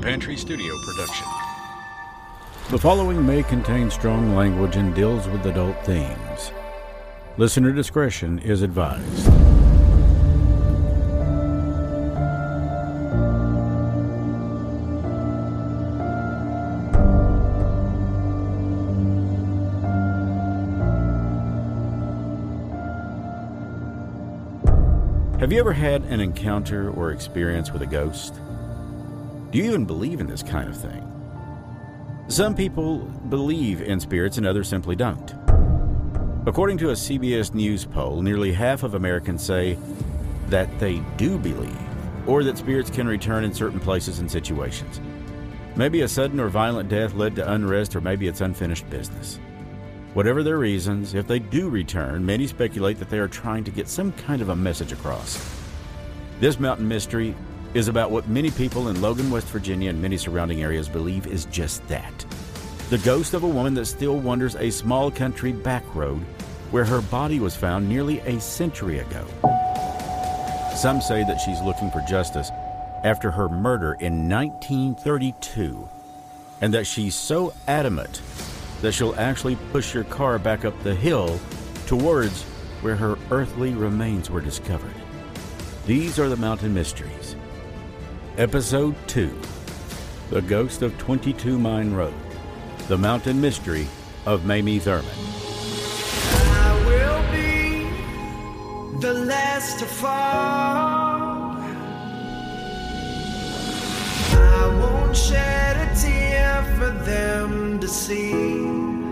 Pantry Studio production. The following may contain strong language and deals with adult themes. Listener discretion is advised. Have you ever had an encounter or experience with a ghost? Do you even believe in this kind of thing? Some people believe in spirits and others simply don't. According to a CBS News poll, nearly half of Americans say that they do believe, or that spirits can return in certain places and situations. Maybe a sudden or violent death led to unrest, or maybe it's unfinished business. Whatever their reasons, if they do return, many speculate that they are trying to get some kind of a message across. This mountain mystery is about what many people in Logan, West Virginia, and many surrounding areas believe is just that the ghost of a woman that still wanders a small country back road where her body was found nearly a century ago. Some say that she's looking for justice after her murder in 1932, and that she's so adamant that she'll actually push your car back up the hill towards where her earthly remains were discovered. These are the mountain mysteries. Episode 2 The Ghost of 22 Mine Road. The Mountain Mystery of Mamie Thurman. I will be the last to fall. I won't shed a tear for them to see.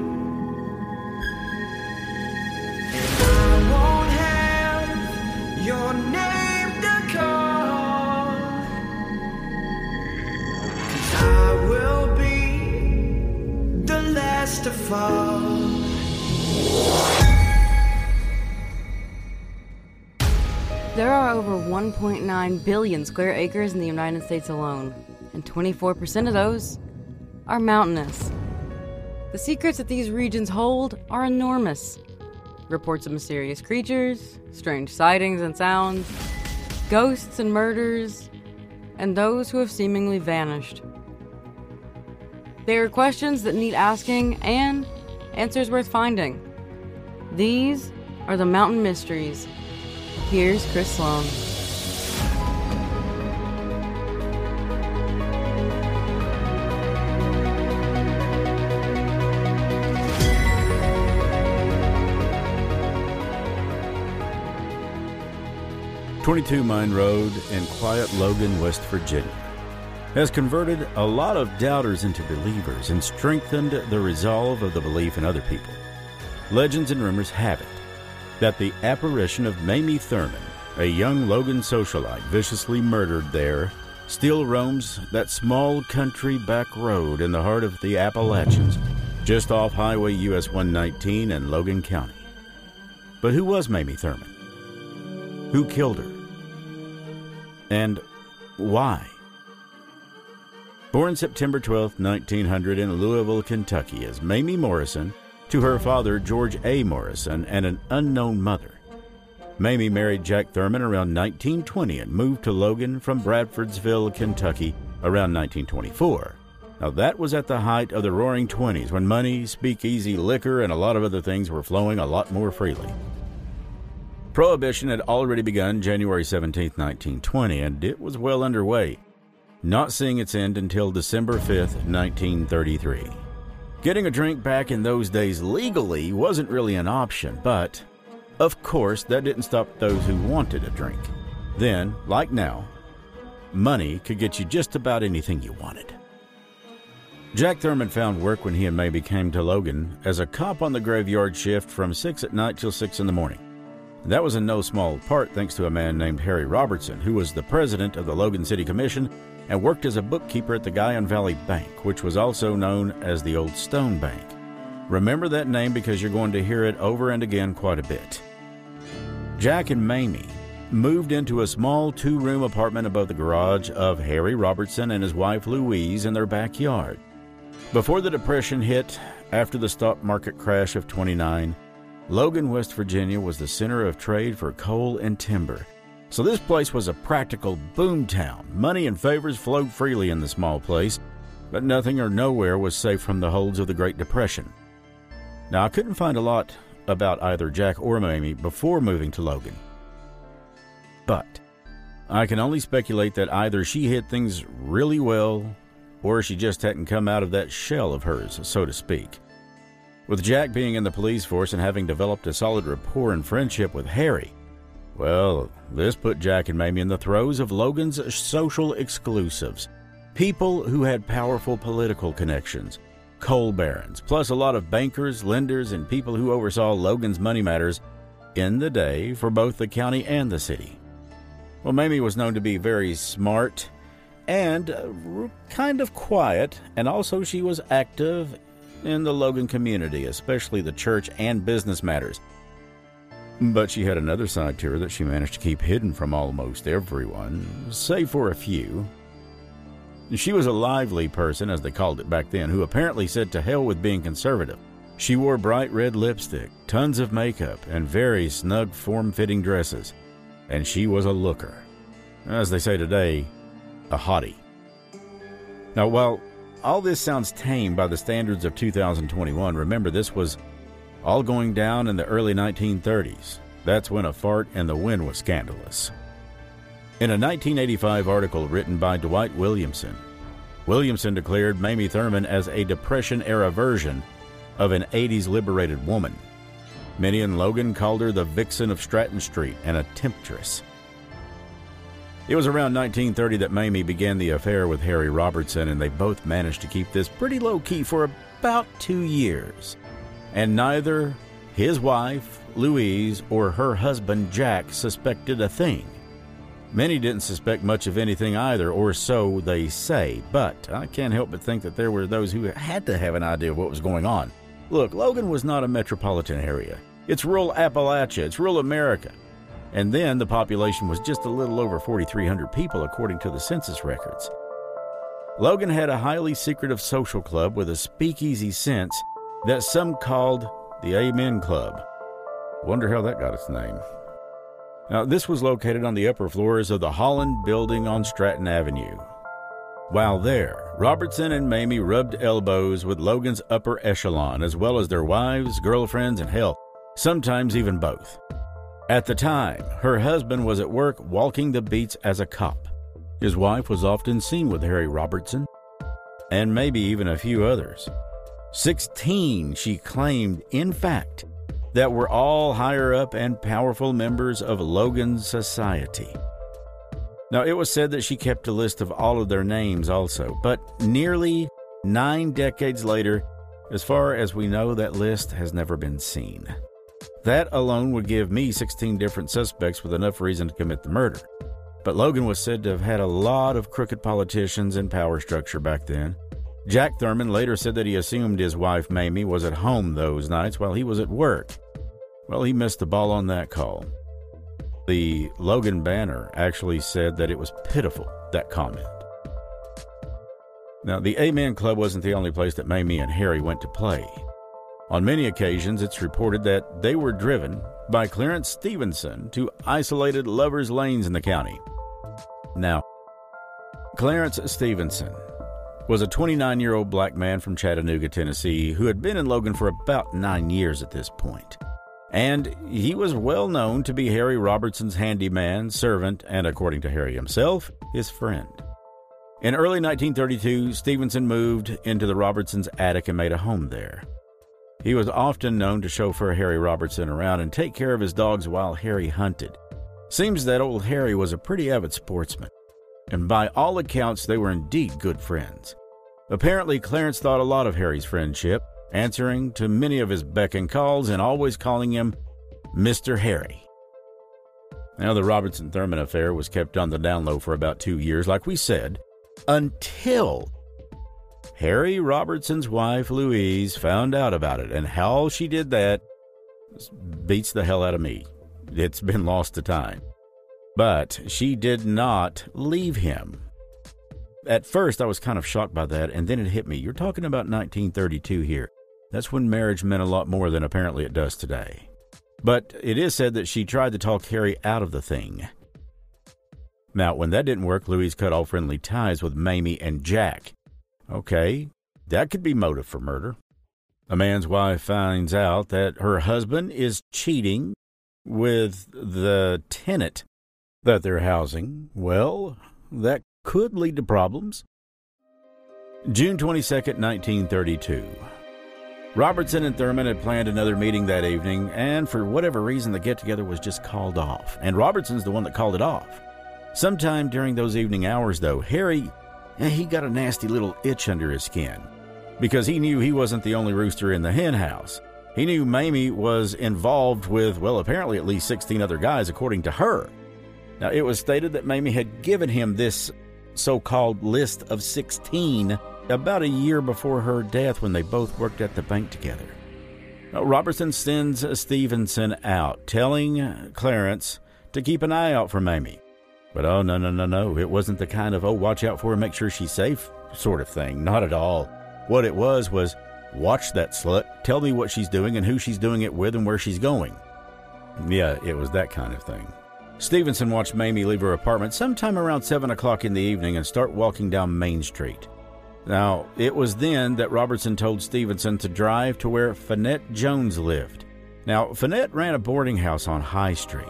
To fall. There are over 1.9 billion square acres in the United States alone, and 24% of those are mountainous. The secrets that these regions hold are enormous. Reports of mysterious creatures, strange sightings and sounds, ghosts and murders, and those who have seemingly vanished. They are questions that need asking and answers worth finding. These are the mountain mysteries. Here's Chris Slone. Twenty-two Mine Road in quiet Logan, West Virginia, has converted a lot of doubters into believers and strengthened the resolve of the belief in other people. Legends and rumors have it that the apparition of Mamie Thurman, a young Logan socialite viciously murdered there, still roams that small country back road in the heart of the Appalachians, just off Highway US 119 in Logan County. But who was Mamie Thurman? Who killed her? And why? Born September 12, 1900, in Louisville, Kentucky, as Mamie Morrison to her father, George A. Morrison, and an unknown mother. Mamie married Jack Thurman around 1920 and moved to Logan from Bradfordsville, Kentucky around 1924. Now, that was at the height of the roaring 20s when money, speakeasy, liquor, and a lot of other things were flowing a lot more freely. Prohibition had already begun January 17, 1920, and it was well underway, not seeing its end until December 5, 1933. Getting a drink back in those days legally wasn't really an option, but of course, that didn't stop those who wanted a drink. Then, like now, money could get you just about anything you wanted. Jack Thurman found work when he and Mamie came to Logan as a cop on the graveyard shift from 6 at night till 6 in the morning. That was in no small part thanks to a man named Harry Robertson, who was the president of the Logan City Commission and worked as a bookkeeper at the Guyan Valley Bank, which was also known as the Old Stone Bank. Remember that name because you're going to hear it over and again quite a bit. Jack and Mamie moved into a small two room apartment above the garage of Harry Robertson and his wife Louise in their backyard. Before the Depression hit, after the stock market crash of 29, Logan, West Virginia was the center of trade for coal and timber. So this place was a practical boom town. Money and favors flowed freely in the small place, but nothing or nowhere was safe from the holds of the Great Depression. Now, I couldn't find a lot about either Jack or Mamie before moving to Logan. But I can only speculate that either she hid things really well or she just hadn't come out of that shell of hers, so to speak. With Jack being in the police force and having developed a solid rapport and friendship with Harry, well, this put Jack and Mamie in the throes of Logan's social exclusives. People who had powerful political connections, coal barons, plus a lot of bankers, lenders, and people who oversaw Logan's money matters in the day for both the county and the city. Well, Mamie was known to be very smart and uh, kind of quiet, and also she was active in the Logan community, especially the church and business matters. But she had another side to her that she managed to keep hidden from almost everyone, save for a few. She was a lively person, as they called it back then, who apparently said to hell with being conservative. She wore bright red lipstick, tons of makeup, and very snug, form fitting dresses. And she was a looker. As they say today, a hottie. Now, while all this sounds tame by the standards of 2021, remember this was all going down in the early 1930s. That's when a fart in the wind was scandalous. In a 1985 article written by Dwight Williamson, Williamson declared Mamie Thurman as a Depression era version of an 80s liberated woman. Many in Logan called her the vixen of Stratton Street and a temptress. It was around 1930 that Mamie began the affair with Harry Robertson, and they both managed to keep this pretty low key for about two years. And neither his wife, Louise, or her husband, Jack, suspected a thing. Many didn't suspect much of anything either, or so they say, but I can't help but think that there were those who had to have an idea of what was going on. Look, Logan was not a metropolitan area. It's rural Appalachia, it's rural America. And then the population was just a little over 4,300 people, according to the census records. Logan had a highly secretive social club with a speakeasy sense that some called the Amen Club. Wonder how that got its name. Now, this was located on the upper floors of the Holland building on Stratton Avenue. While there, Robertson and Mamie rubbed elbows with Logan's upper echelon, as well as their wives, girlfriends, and hell, sometimes even both. At the time, her husband was at work walking the beats as a cop. His wife was often seen with Harry Robertson, and maybe even a few others. Sixteen, she claimed, in fact, that were all higher up and powerful members of Logan's society. Now, it was said that she kept a list of all of their names also, but nearly nine decades later, as far as we know, that list has never been seen. That alone would give me 16 different suspects with enough reason to commit the murder. But Logan was said to have had a lot of crooked politicians and power structure back then. Jack Thurman later said that he assumed his wife Mamie was at home those nights while he was at work. Well, he missed the ball on that call. The Logan Banner actually said that it was pitiful, that comment. Now, the Amen Club wasn't the only place that Mamie and Harry went to play. On many occasions, it's reported that they were driven by Clarence Stevenson to isolated lovers' lanes in the county. Now, Clarence Stevenson was a 29 year old black man from Chattanooga, Tennessee, who had been in Logan for about nine years at this point. And he was well known to be Harry Robertson's handyman, servant, and according to Harry himself, his friend. In early 1932, Stevenson moved into the Robertsons' attic and made a home there. He was often known to chauffeur Harry Robertson around and take care of his dogs while Harry hunted. Seems that old Harry was a pretty avid sportsman, and by all accounts, they were indeed good friends. Apparently, Clarence thought a lot of Harry's friendship, answering to many of his beck and calls and always calling him Mr. Harry. Now, the Robertson Thurman affair was kept on the down low for about two years, like we said, until Harry Robertson's wife, Louise, found out about it, and how she did that beats the hell out of me. It's been lost to time. But she did not leave him. At first, I was kind of shocked by that, and then it hit me. You're talking about 1932 here. That's when marriage meant a lot more than apparently it does today. But it is said that she tried to talk Harry out of the thing. Now, when that didn't work, Louise cut all friendly ties with Mamie and Jack. Okay, that could be motive for murder. A man's wife finds out that her husband is cheating with the tenant that they're housing. Well, that could lead to problems. June 22nd, 1932. Robertson and Thurman had planned another meeting that evening, and for whatever reason, the get together was just called off. And Robertson's the one that called it off. Sometime during those evening hours, though, Harry, eh, he got a nasty little itch under his skin because he knew he wasn't the only rooster in the hen house. He knew Mamie was involved with, well, apparently at least 16 other guys, according to her. Now, it was stated that Mamie had given him this so called list of 16 about a year before her death when they both worked at the bank together. Now, Robertson sends Stevenson out, telling Clarence to keep an eye out for Mamie. But oh, no, no, no, no. It wasn't the kind of, oh, watch out for her, make sure she's safe sort of thing. Not at all. What it was was, watch that slut, tell me what she's doing and who she's doing it with and where she's going. Yeah, it was that kind of thing. Stevenson watched Mamie leave her apartment sometime around 7 o'clock in the evening and start walking down Main Street. Now, it was then that Robertson told Stevenson to drive to where Finette Jones lived. Now, Finette ran a boarding house on High Street.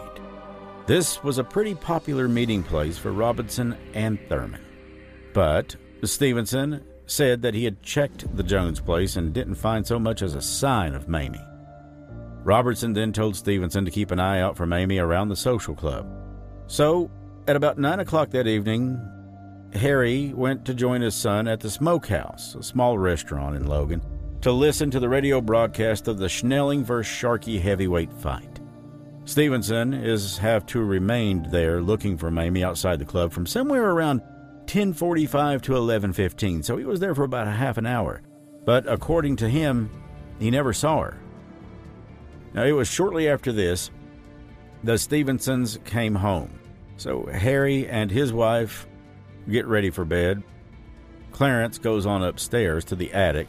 This was a pretty popular meeting place for Robertson and Thurman. But Stevenson said that he had checked the Jones place and didn't find so much as a sign of Mamie. Robertson then told Stevenson to keep an eye out for Mamie around the social club. So, at about 9 o'clock that evening, Harry went to join his son at the Smokehouse, a small restaurant in Logan, to listen to the radio broadcast of the Schmeling vs. Sharkey heavyweight fight. Stevenson is have to remained there looking for Mamie outside the club from somewhere around 10:45 to 11:15, so he was there for about a half an hour. But according to him, he never saw her. Now, it was shortly after this the Stevensons came home. So Harry and his wife get ready for bed. Clarence goes on upstairs to the attic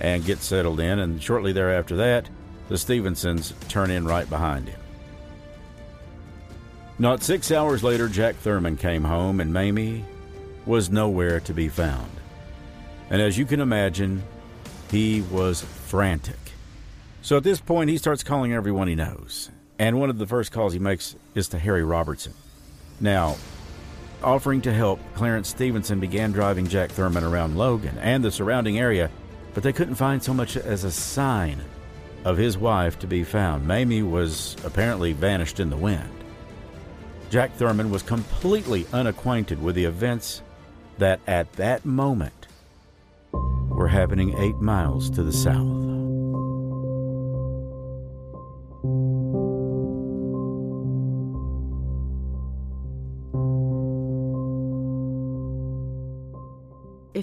and gets settled in, and shortly thereafter that, the Stevensons turn in right behind him. Not six hours later, Jack Thurman came home, and Mamie was nowhere to be found. And as you can imagine, he was frantic. So at this point, he starts calling everyone he knows. And one of the first calls he makes is to Harry Robertson. Now, offering to help, Clarence Stevenson began driving Jack Thurman around Logan and the surrounding area, but they couldn't find so much as a sign of his wife to be found. Mamie was apparently vanished in the wind. Jack Thurman was completely unacquainted with the events that at that moment were happening eight miles to the south.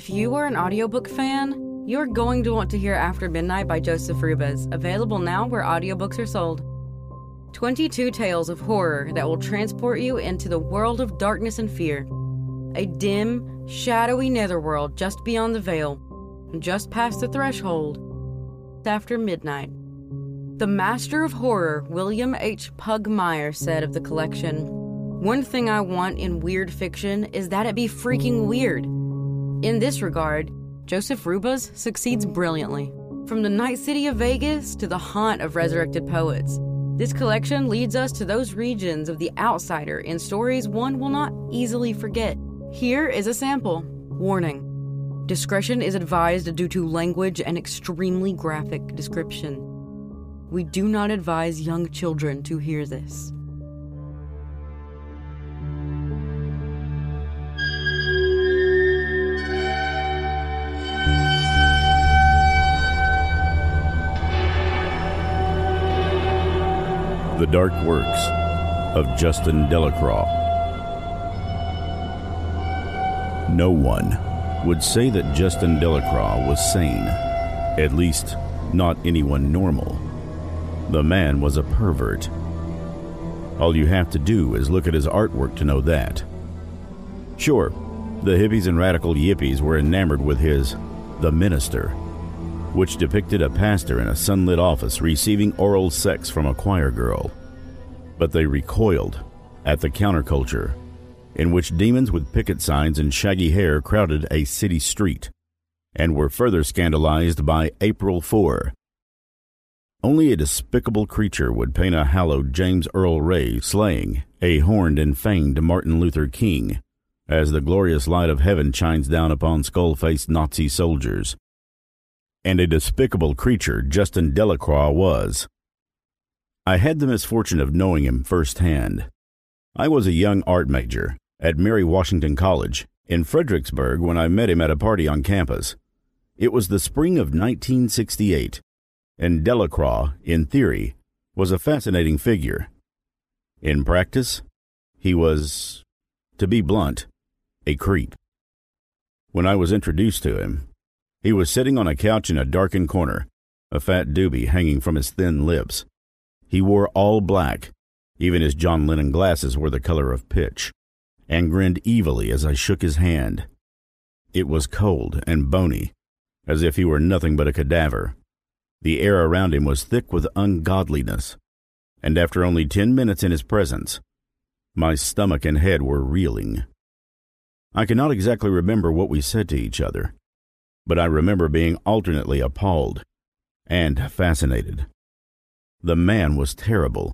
If you are an audiobook fan, you're going to want to hear After Midnight by Joseph Rubas, available now where audiobooks are sold. 22 tales of horror that will transport you into the world of darkness and fear. A dim, shadowy netherworld just beyond the veil, just past the threshold. After midnight. The master of horror, William H. Pugmire, said of the collection One thing I want in weird fiction is that it be freaking weird. In this regard, Joseph Rubas succeeds brilliantly. From the night city of Vegas to the haunt of resurrected poets, this collection leads us to those regions of the outsider in stories one will not easily forget. Here is a sample. Warning Discretion is advised due to language and extremely graphic description. We do not advise young children to hear this. The Dark Works of Justin Delacroix. No one would say that Justin Delacroix was sane, at least, not anyone normal. The man was a pervert. All you have to do is look at his artwork to know that. Sure, the hippies and radical yippies were enamored with his The Minister which depicted a pastor in a sunlit office receiving oral sex from a choir girl. But they recoiled at the counterculture in which demons with picket signs and shaggy hair crowded a city street, and were further scandalized by April 4. Only a despicable creature would paint a hallowed James Earl Ray slaying a horned and fanged Martin Luther King as the glorious light of heaven shines down upon skull faced Nazi soldiers. And a despicable creature Justin Delacroix was. I had the misfortune of knowing him firsthand. I was a young art major at Mary Washington College in Fredericksburg when I met him at a party on campus. It was the spring of 1968, and Delacroix, in theory, was a fascinating figure. In practice, he was, to be blunt, a creep. When I was introduced to him, he was sitting on a couch in a darkened corner, a fat doobie hanging from his thin lips. He wore all black, even his John Lennon glasses were the color of pitch, and grinned evilly as I shook his hand. It was cold and bony, as if he were nothing but a cadaver. The air around him was thick with ungodliness, and after only ten minutes in his presence, my stomach and head were reeling. I cannot exactly remember what we said to each other, but I remember being alternately appalled and fascinated. The man was terrible,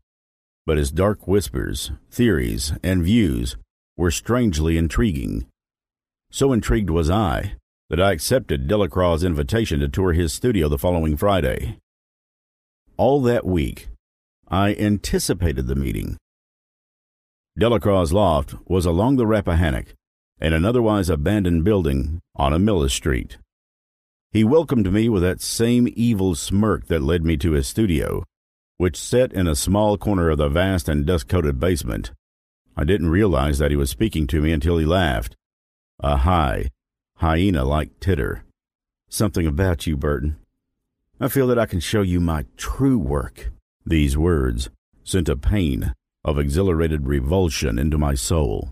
but his dark whispers, theories, and views were strangely intriguing. So intrigued was I that I accepted Delacroix's invitation to tour his studio the following Friday. All that week, I anticipated the meeting. Delacroix's loft was along the Rappahannock, in an otherwise abandoned building on Amelia Street. He welcomed me with that same evil smirk that led me to his studio, which sat in a small corner of the vast and dust coated basement. I didn't realize that he was speaking to me until he laughed. A high, hyena like titter. Something about you, Burton. I feel that I can show you my true work. These words sent a pain of exhilarated revulsion into my soul.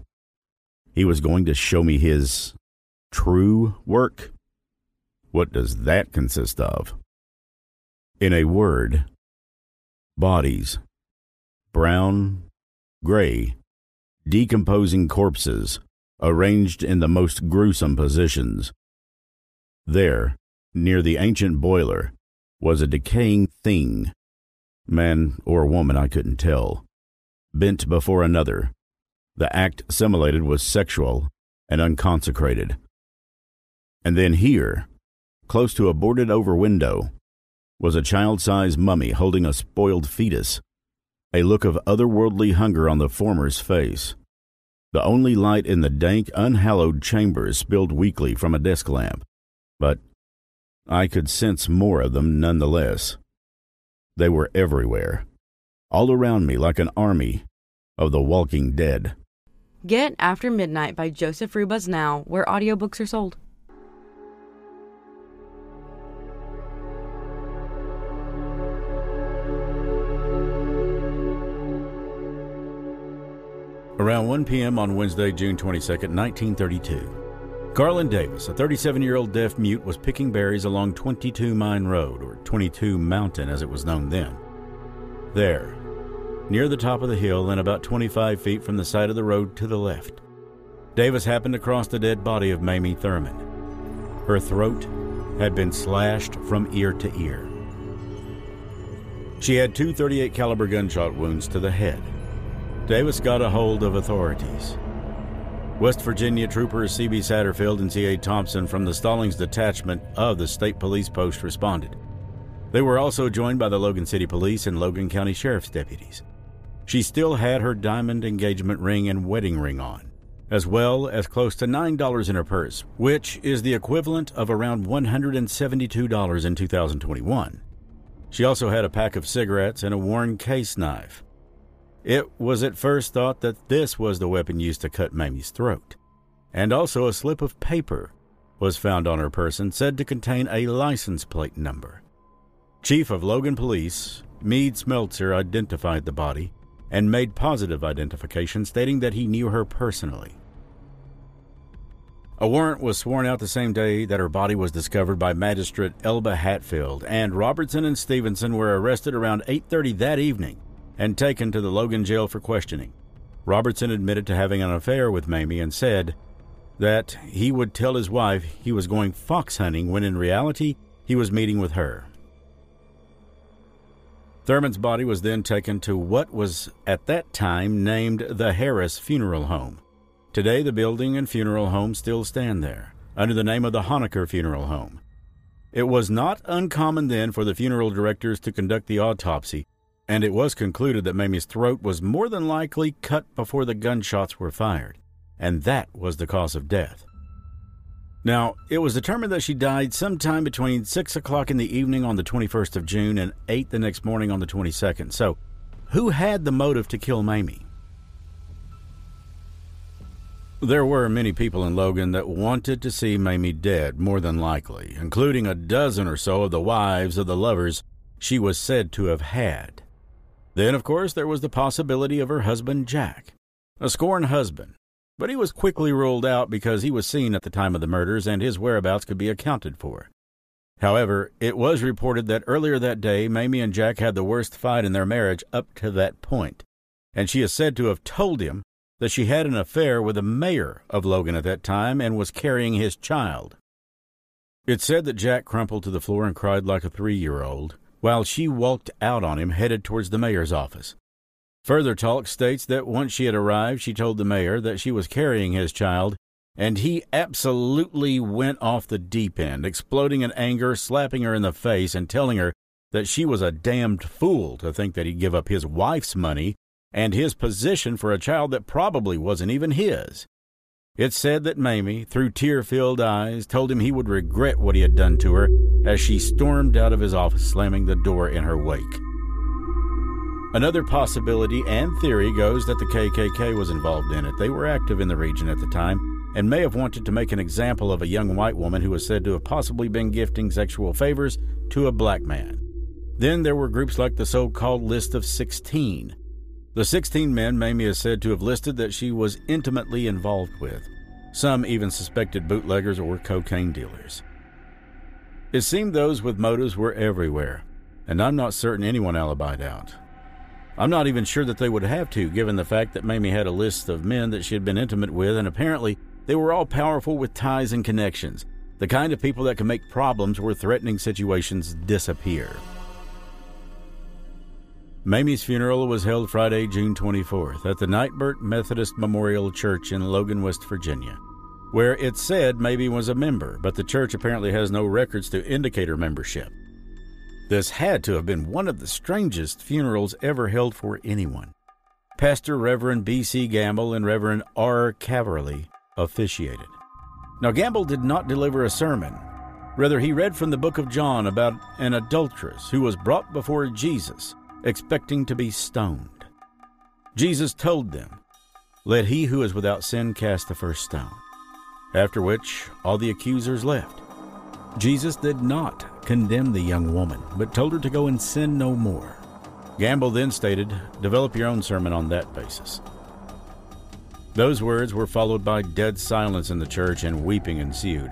He was going to show me his true work. What does that consist of? In a word, bodies, brown, gray, decomposing corpses arranged in the most gruesome positions. There, near the ancient boiler, was a decaying thing, man or woman I couldn't tell, bent before another, the act simulated was sexual and unconsecrated. And then here, close to a boarded over window, was a child sized mummy holding a spoiled fetus, a look of otherworldly hunger on the former's face. The only light in the dank, unhallowed chambers spilled weakly from a desk lamp, but I could sense more of them none the less. They were everywhere, all around me like an army of the walking dead. Get After Midnight by Joseph Rubas now, where audiobooks are sold. Around 1 p.m. on Wednesday, June 22, 1932, Garland Davis, a 37 year old deaf mute, was picking berries along 22 Mine Road, or 22 Mountain as it was known then. There, near the top of the hill and about 25 feet from the side of the road to the left. Davis happened to cross the dead body of Mamie Thurman. Her throat had been slashed from ear to ear. She had two 38 caliber gunshot wounds to the head. Davis got a hold of authorities. West Virginia troopers C.B. Satterfield and C.A. Thompson from the Stollings Detachment of the State Police Post responded. They were also joined by the Logan City Police and Logan County Sheriff's deputies. She still had her diamond engagement ring and wedding ring on, as well as close to $9 in her purse, which is the equivalent of around $172 in 2021. She also had a pack of cigarettes and a worn case knife. It was at first thought that this was the weapon used to cut Mamie's throat. And also a slip of paper was found on her person said to contain a license plate number. Chief of Logan Police, Mead Smeltzer, identified the body and made positive identification stating that he knew her personally. A warrant was sworn out the same day that her body was discovered by Magistrate Elba Hatfield, and Robertson and Stevenson were arrested around 8:30 that evening and taken to the Logan jail for questioning. Robertson admitted to having an affair with Mamie and said that he would tell his wife he was going fox hunting when in reality he was meeting with her. Thurman's body was then taken to what was at that time named the Harris Funeral Home. Today, the building and funeral home still stand there, under the name of the Honaker Funeral Home. It was not uncommon then for the funeral directors to conduct the autopsy, and it was concluded that Mamie's throat was more than likely cut before the gunshots were fired, and that was the cause of death. Now, it was determined that she died sometime between 6 o'clock in the evening on the 21st of June and 8 the next morning on the 22nd. So, who had the motive to kill Mamie? There were many people in Logan that wanted to see Mamie dead, more than likely, including a dozen or so of the wives of the lovers she was said to have had. Then, of course, there was the possibility of her husband Jack, a scorned husband, but he was quickly ruled out because he was seen at the time of the murders and his whereabouts could be accounted for. However, it was reported that earlier that day Mamie and Jack had the worst fight in their marriage up to that point, and she is said to have told him that she had an affair with the mayor of Logan at that time and was carrying his child. It's said that Jack crumpled to the floor and cried like a three year old, while she walked out on him headed towards the mayor's office. Further talk states that once she had arrived, she told the mayor that she was carrying his child, and he absolutely went off the deep end, exploding in anger, slapping her in the face, and telling her that she was a damned fool to think that he'd give up his wife's money and his position for a child that probably wasn't even his. It's said that Mamie, through tear filled eyes, told him he would regret what he had done to her as she stormed out of his office, slamming the door in her wake. Another possibility and theory goes that the KKK was involved in it. They were active in the region at the time and may have wanted to make an example of a young white woman who was said to have possibly been gifting sexual favors to a black man. Then there were groups like the so called List of 16, the 16 men Mamie is said to have listed that she was intimately involved with. Some even suspected bootleggers or cocaine dealers. It seemed those with motives were everywhere, and I'm not certain anyone alibied out. I'm not even sure that they would have to, given the fact that Mamie had a list of men that she had been intimate with, and apparently they were all powerful with ties and connections, the kind of people that can make problems where threatening situations disappear. Mamie's funeral was held Friday, June 24th, at the Nighbert Methodist Memorial Church in Logan, West Virginia, where it said Mamie was a member, but the church apparently has no records to indicate her membership. This had to have been one of the strangest funerals ever held for anyone. Pastor Reverend B.C. Gamble and Reverend R. Caverly officiated. Now, Gamble did not deliver a sermon. Rather, he read from the book of John about an adulteress who was brought before Jesus expecting to be stoned. Jesus told them, Let he who is without sin cast the first stone. After which, all the accusers left. Jesus did not condemn the young woman, but told her to go and sin no more. Gamble then stated, Develop your own sermon on that basis. Those words were followed by dead silence in the church and weeping ensued.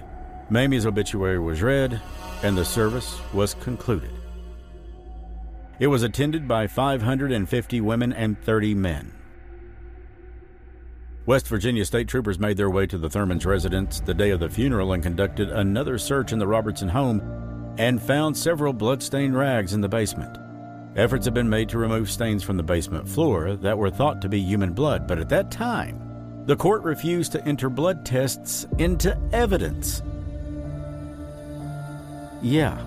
Mamie's obituary was read, and the service was concluded. It was attended by 550 women and 30 men. West Virginia state troopers made their way to the Thurman's residence the day of the funeral and conducted another search in the Robertson home and found several blood-stained rags in the basement. Efforts have been made to remove stains from the basement floor that were thought to be human blood, but at that time, the court refused to enter blood tests into evidence. Yeah,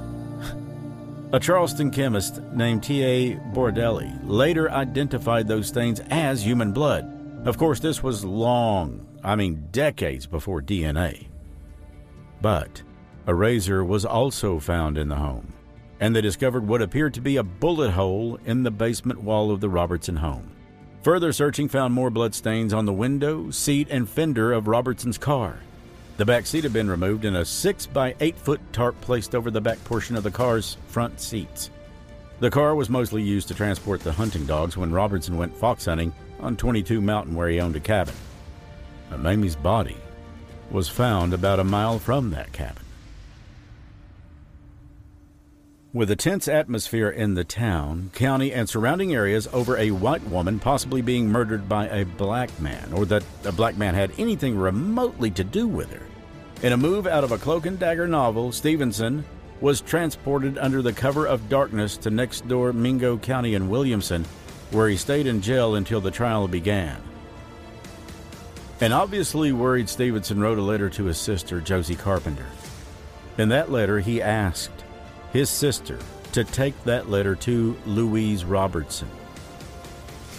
a Charleston chemist named T.A. Bordelli later identified those stains as human blood. Of course, this was long, I mean decades before DNA. But a razor was also found in the home, and they discovered what appeared to be a bullet hole in the basement wall of the Robertson home. Further searching found more bloodstains on the window, seat, and fender of Robertson's car. The back seat had been removed and a 6 by 8 foot tarp placed over the back portion of the car's front seats. The car was mostly used to transport the hunting dogs when Robertson went fox hunting on 22 Mountain where he owned a cabin. Mamie's body was found about a mile from that cabin. with a tense atmosphere in the town, county, and surrounding areas over a white woman possibly being murdered by a black man, or that a black man had anything remotely to do with her. In a move out of a cloak and dagger novel, Stevenson was transported under the cover of darkness to next door Mingo County in Williamson, where he stayed in jail until the trial began. An obviously worried Stevenson wrote a letter to his sister, Josie Carpenter. In that letter, he asked his sister to take that letter to Louise Robertson.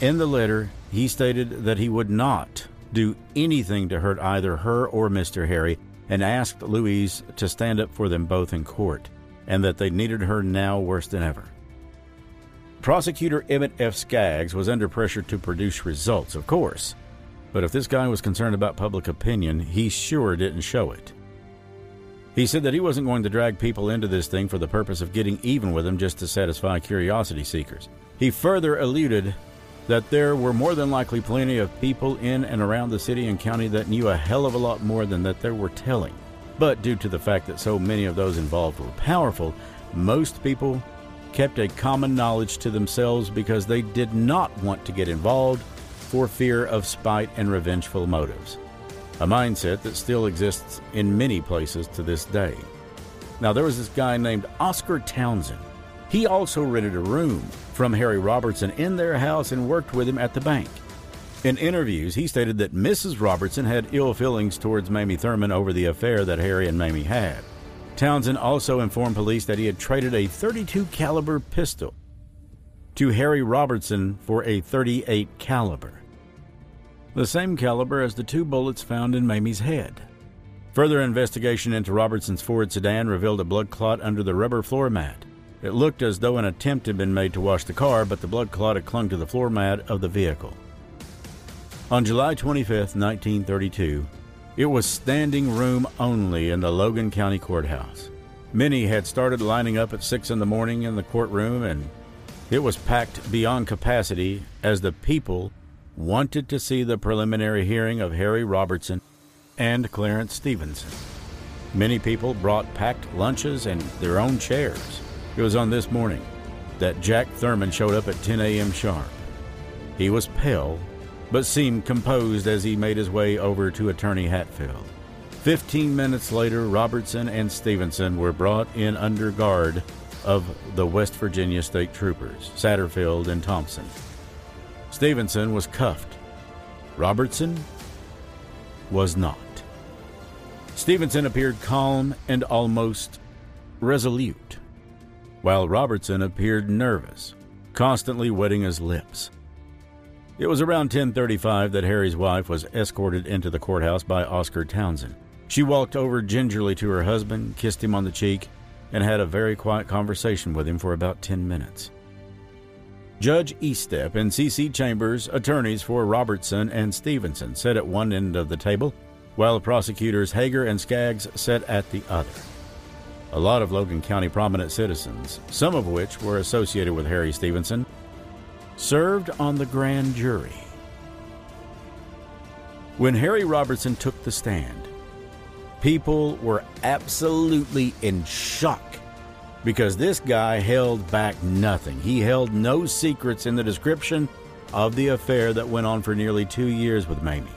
In the letter, he stated that he would not do anything to hurt either her or Mr. Harry and asked Louise to stand up for them both in court and that they needed her now worse than ever. Prosecutor Emmett F. Skaggs was under pressure to produce results, of course, but if this guy was concerned about public opinion, he sure didn't show it. He said that he wasn't going to drag people into this thing for the purpose of getting even with them just to satisfy curiosity seekers. He further alluded that there were more than likely plenty of people in and around the city and county that knew a hell of a lot more than that they were telling. But due to the fact that so many of those involved were powerful, most people kept a common knowledge to themselves because they did not want to get involved for fear of spite and revengeful motives a mindset that still exists in many places to this day. Now, there was this guy named Oscar Townsend. He also rented a room from Harry Robertson in their house and worked with him at the bank. In interviews, he stated that Mrs. Robertson had ill feelings towards Mamie Thurman over the affair that Harry and Mamie had. Townsend also informed police that he had traded a 32 caliber pistol to Harry Robertson for a 38 caliber the same caliber as the two bullets found in Mamie's head. Further investigation into Robertson's Ford sedan revealed a blood clot under the rubber floor mat. It looked as though an attempt had been made to wash the car, but the blood clot had clung to the floor mat of the vehicle. On July 25, 1932, it was standing room only in the Logan County Courthouse. Many had started lining up at 6 in the morning in the courtroom, and it was packed beyond capacity as the people wanted to see the preliminary hearing of Harry Robertson and Clarence Stevenson. Many people brought packed lunches and their own chairs. It was on this morning that Jack Thurman showed up at 10 a.m. sharp. He was pale, but seemed composed as he made his way over to Attorney Hatfield. Fifteen minutes later, Robertson and Stevenson were brought in under guard of the West Virginia State Troopers, Satterfield and Thompson. Stevenson was cuffed. Robertson was not. Stevenson appeared calm and almost resolute, while Robertson appeared nervous, constantly wetting his lips. It was around 10:35 that Harry's wife was escorted into the courthouse by Oscar Townsend. She walked over gingerly to her husband, kissed him on the cheek, and had a very quiet conversation with him for about 10 minutes. Judge Eastep and C.C. Chambers, attorneys for Robertson and Stevenson, sat at one end of the table, while prosecutors Hager and Skaggs sat at the other. A lot of Logan County prominent citizens, some of which were associated with Harry Stevenson, served on the grand jury. When Harry Robertson took the stand, people were absolutely in shock because this guy held back nothing. He held no secrets in the description of the affair that went on for nearly two years with Mamie.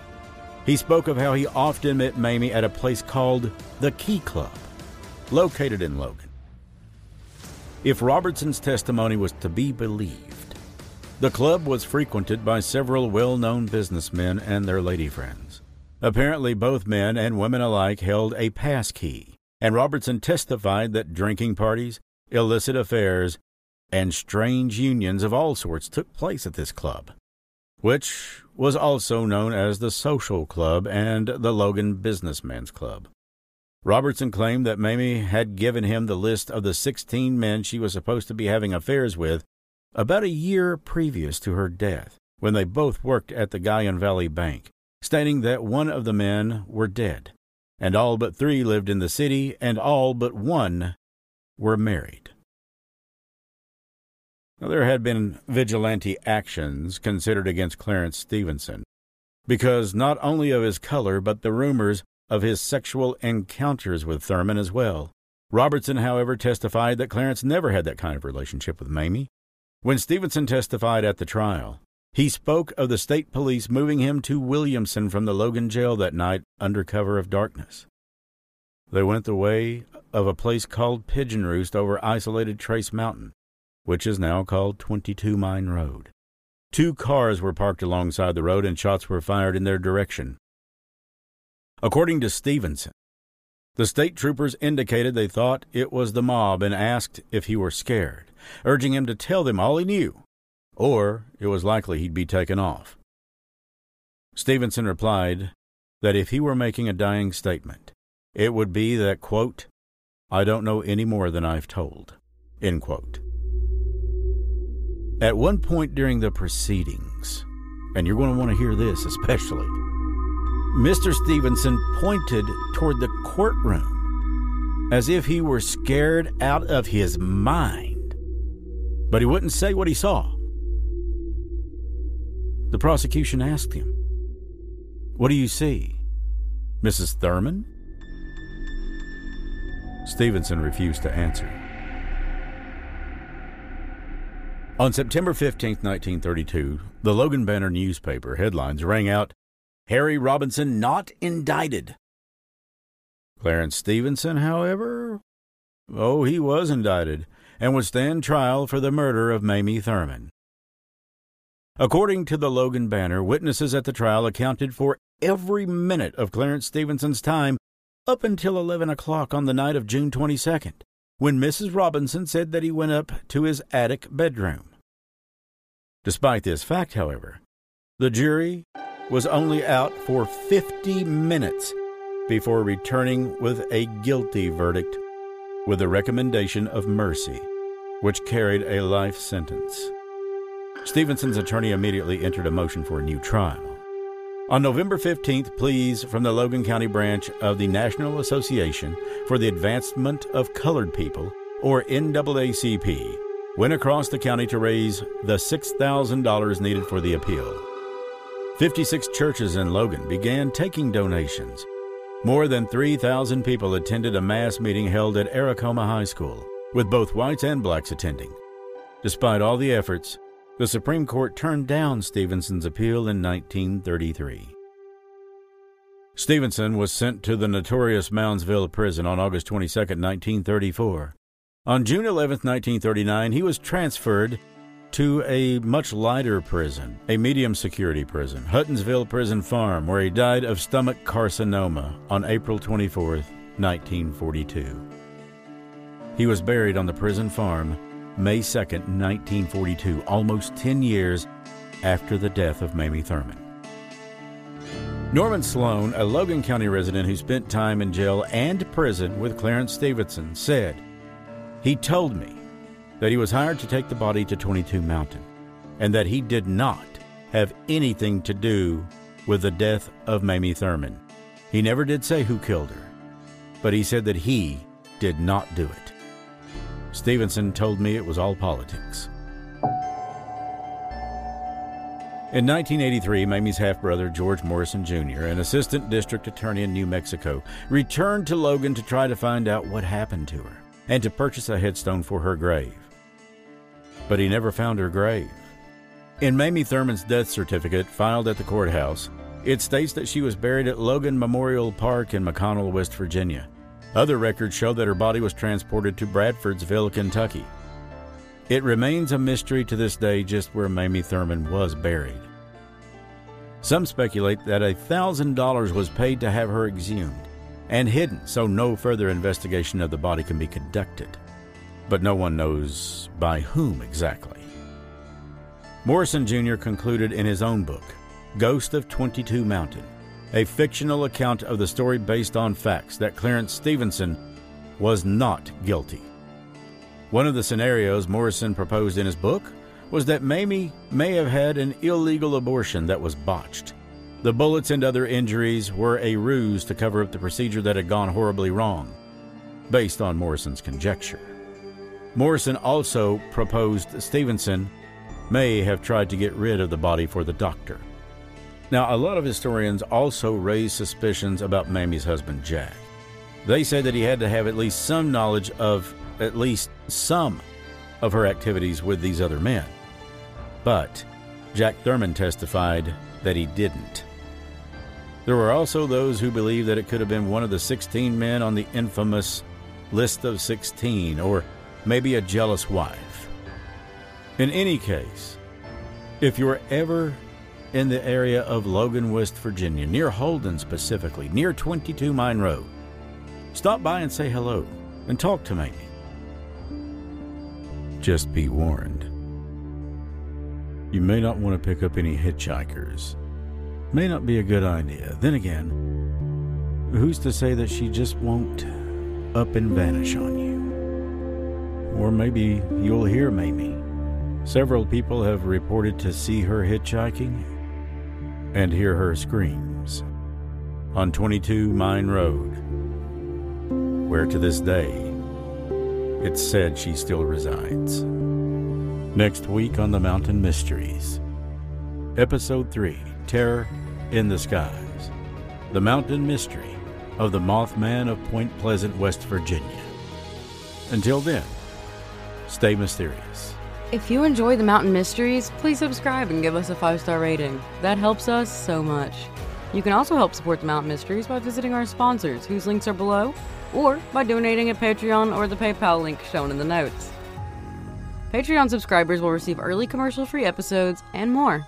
He spoke of how he often met Mamie at a place called the Key Club, located in Logan. If Robertson's testimony was to be believed, the club was frequented by several well known businessmen and their lady friends. Apparently, both men and women alike held a pass key and Robertson testified that drinking parties, illicit affairs, and strange unions of all sorts took place at this club, which was also known as the Social Club and the Logan Businessmen's Club. Robertson claimed that Mamie had given him the list of the 16 men she was supposed to be having affairs with about a year previous to her death, when they both worked at the Guyan Valley Bank, stating that one of the men were dead and all but three lived in the city, and all but one were married. Now, there had been vigilante actions considered against Clarence Stevenson, because not only of his color, but the rumors of his sexual encounters with Thurman as well. Robertson, however, testified that Clarence never had that kind of relationship with Mamie. When Stevenson testified at the trial, he spoke of the state police moving him to Williamson from the Logan jail that night under cover of darkness. They went the way of a place called Pigeon Roost over isolated Trace Mountain, which is now called 22 Mine Road. Two cars were parked alongside the road and shots were fired in their direction. According to Stevenson, the state troopers indicated they thought it was the mob and asked if he were scared, urging him to tell them all he knew, or it was likely he'd be taken off. Stevenson replied that if he were making a dying statement, it would be that, quote, I don't know any more than I've told, end quote. At one point during the proceedings, and you're going to want to hear this especially, Mr. Stevenson pointed toward the courtroom as if he were scared out of his mind, but he wouldn't say what he saw. The prosecution asked him, What do you see? Mrs. Thurman? Stevenson refused to answer. On September 15, 1932, the Logan Banner newspaper headlines rang out Harry Robinson not indicted. Clarence Stevenson, however, oh, he was indicted and would stand trial for the murder of Mamie Thurman. According to the Logan Banner, witnesses at the trial accounted for every minute of Clarence Stevenson's time up until 11 o'clock on the night of June 22nd, when Mrs. Robinson said that he went up to his attic bedroom. Despite this fact, however, the jury was only out for 50 minutes before returning with a guilty verdict with a recommendation of mercy, which carried a life sentence. Stevenson's attorney immediately entered a motion for a new trial. On November 15th, pleas from the Logan County branch of the National Association for the Advancement of Colored People, or NAACP, went across the county to raise the $6,000 needed for the appeal. 56 churches in Logan began taking donations. More than 3,000 people attended a mass meeting held at Aracoma High School, with both whites and blacks attending. Despite all the efforts, the Supreme Court turned down Stevenson's appeal in 1933. Stevenson was sent to the notorious Moundsville prison on August 22, 1934. On June 11, 1939, he was transferred to a much lighter prison, a medium security prison, Huttonsville Prison Farm, where he died of stomach carcinoma on April 24, 1942. He was buried on the prison farm May 2, 1942, almost 10 years after the death of Mamie Thurman. Norman Sloan, a Logan County resident who spent time in jail and prison with Clarence Stevenson, said, He told me that he was hired to take the body to 22 Mountain, and that he did not have anything to do with the death of Mamie Thurman. He never did say who killed her, but he said that he did not do it. Stevenson told me it was all politics. In 1983, Mamie's half brother, George Morrison Jr., an assistant district attorney in New Mexico, returned to Logan to try to find out what happened to her and to purchase a headstone for her grave but he never found her grave. In Mamie Thurman's death certificate filed at the courthouse, it states that she was buried at Logan Memorial Park in McConnell, West Virginia. Other records show that her body was transported to Bradfordsville, Kentucky. It remains a mystery to this day just where Mamie Thurman was buried. Some speculate that $1,000 was paid to have her exhumed and hidden so no further investigation of the body can be conducted but no one knows by whom exactly. Morrison Jr. concluded in his own book, Ghost of 22 Mountain, a fictional account of the story based on facts that Clarence Stevenson was not guilty. One of the scenarios Morrison proposed in his book was that Mamie may have had an illegal abortion that was botched. The bullets and other injuries were a ruse to cover up the procedure that had gone horribly wrong, based on Morrison's conjecture. Morrison also proposed Stevenson may have tried to get rid of the body for the doctor. Now, a lot of historians also raise suspicions about Mamie's husband, Jack. They said that he had to have at least some knowledge of at least some of her activities with these other men. But Jack Thurman testified that he didn't. There were also those who believed that it could have been one of the 16 men on the infamous list of 16, or maybe a jealous wife. In any case, if you're ever in the area of Logan, West Virginia, near Holden specifically, near 22 Mine Road, stop by and say hello and talk to Mamie. Just be warned. You may not want to pick up any hitchhikers. May not be a good idea. Then again, who's to say that she just won't up and vanish on you? Or maybe you'll hear Mamie. Several people have reported to see her hitchhiking and hear her screams on 22 Mine Road, where to this day it's said she still resides. Next week on the Mountain Mysteries, Episode 3 Terror in the Skies The Mountain Mystery of the Mothman of Point Pleasant, West Virginia. Until then, stay mysterious. If you enjoy the Mountain Mysteries, please subscribe and give us a five star rating. That helps us so much. You can also help support the Mountain Mysteries by visiting our sponsors, whose links are below, or by donating at Patreon or the PayPal link shown in the notes. Patreon subscribers will receive early commercial free episodes and more.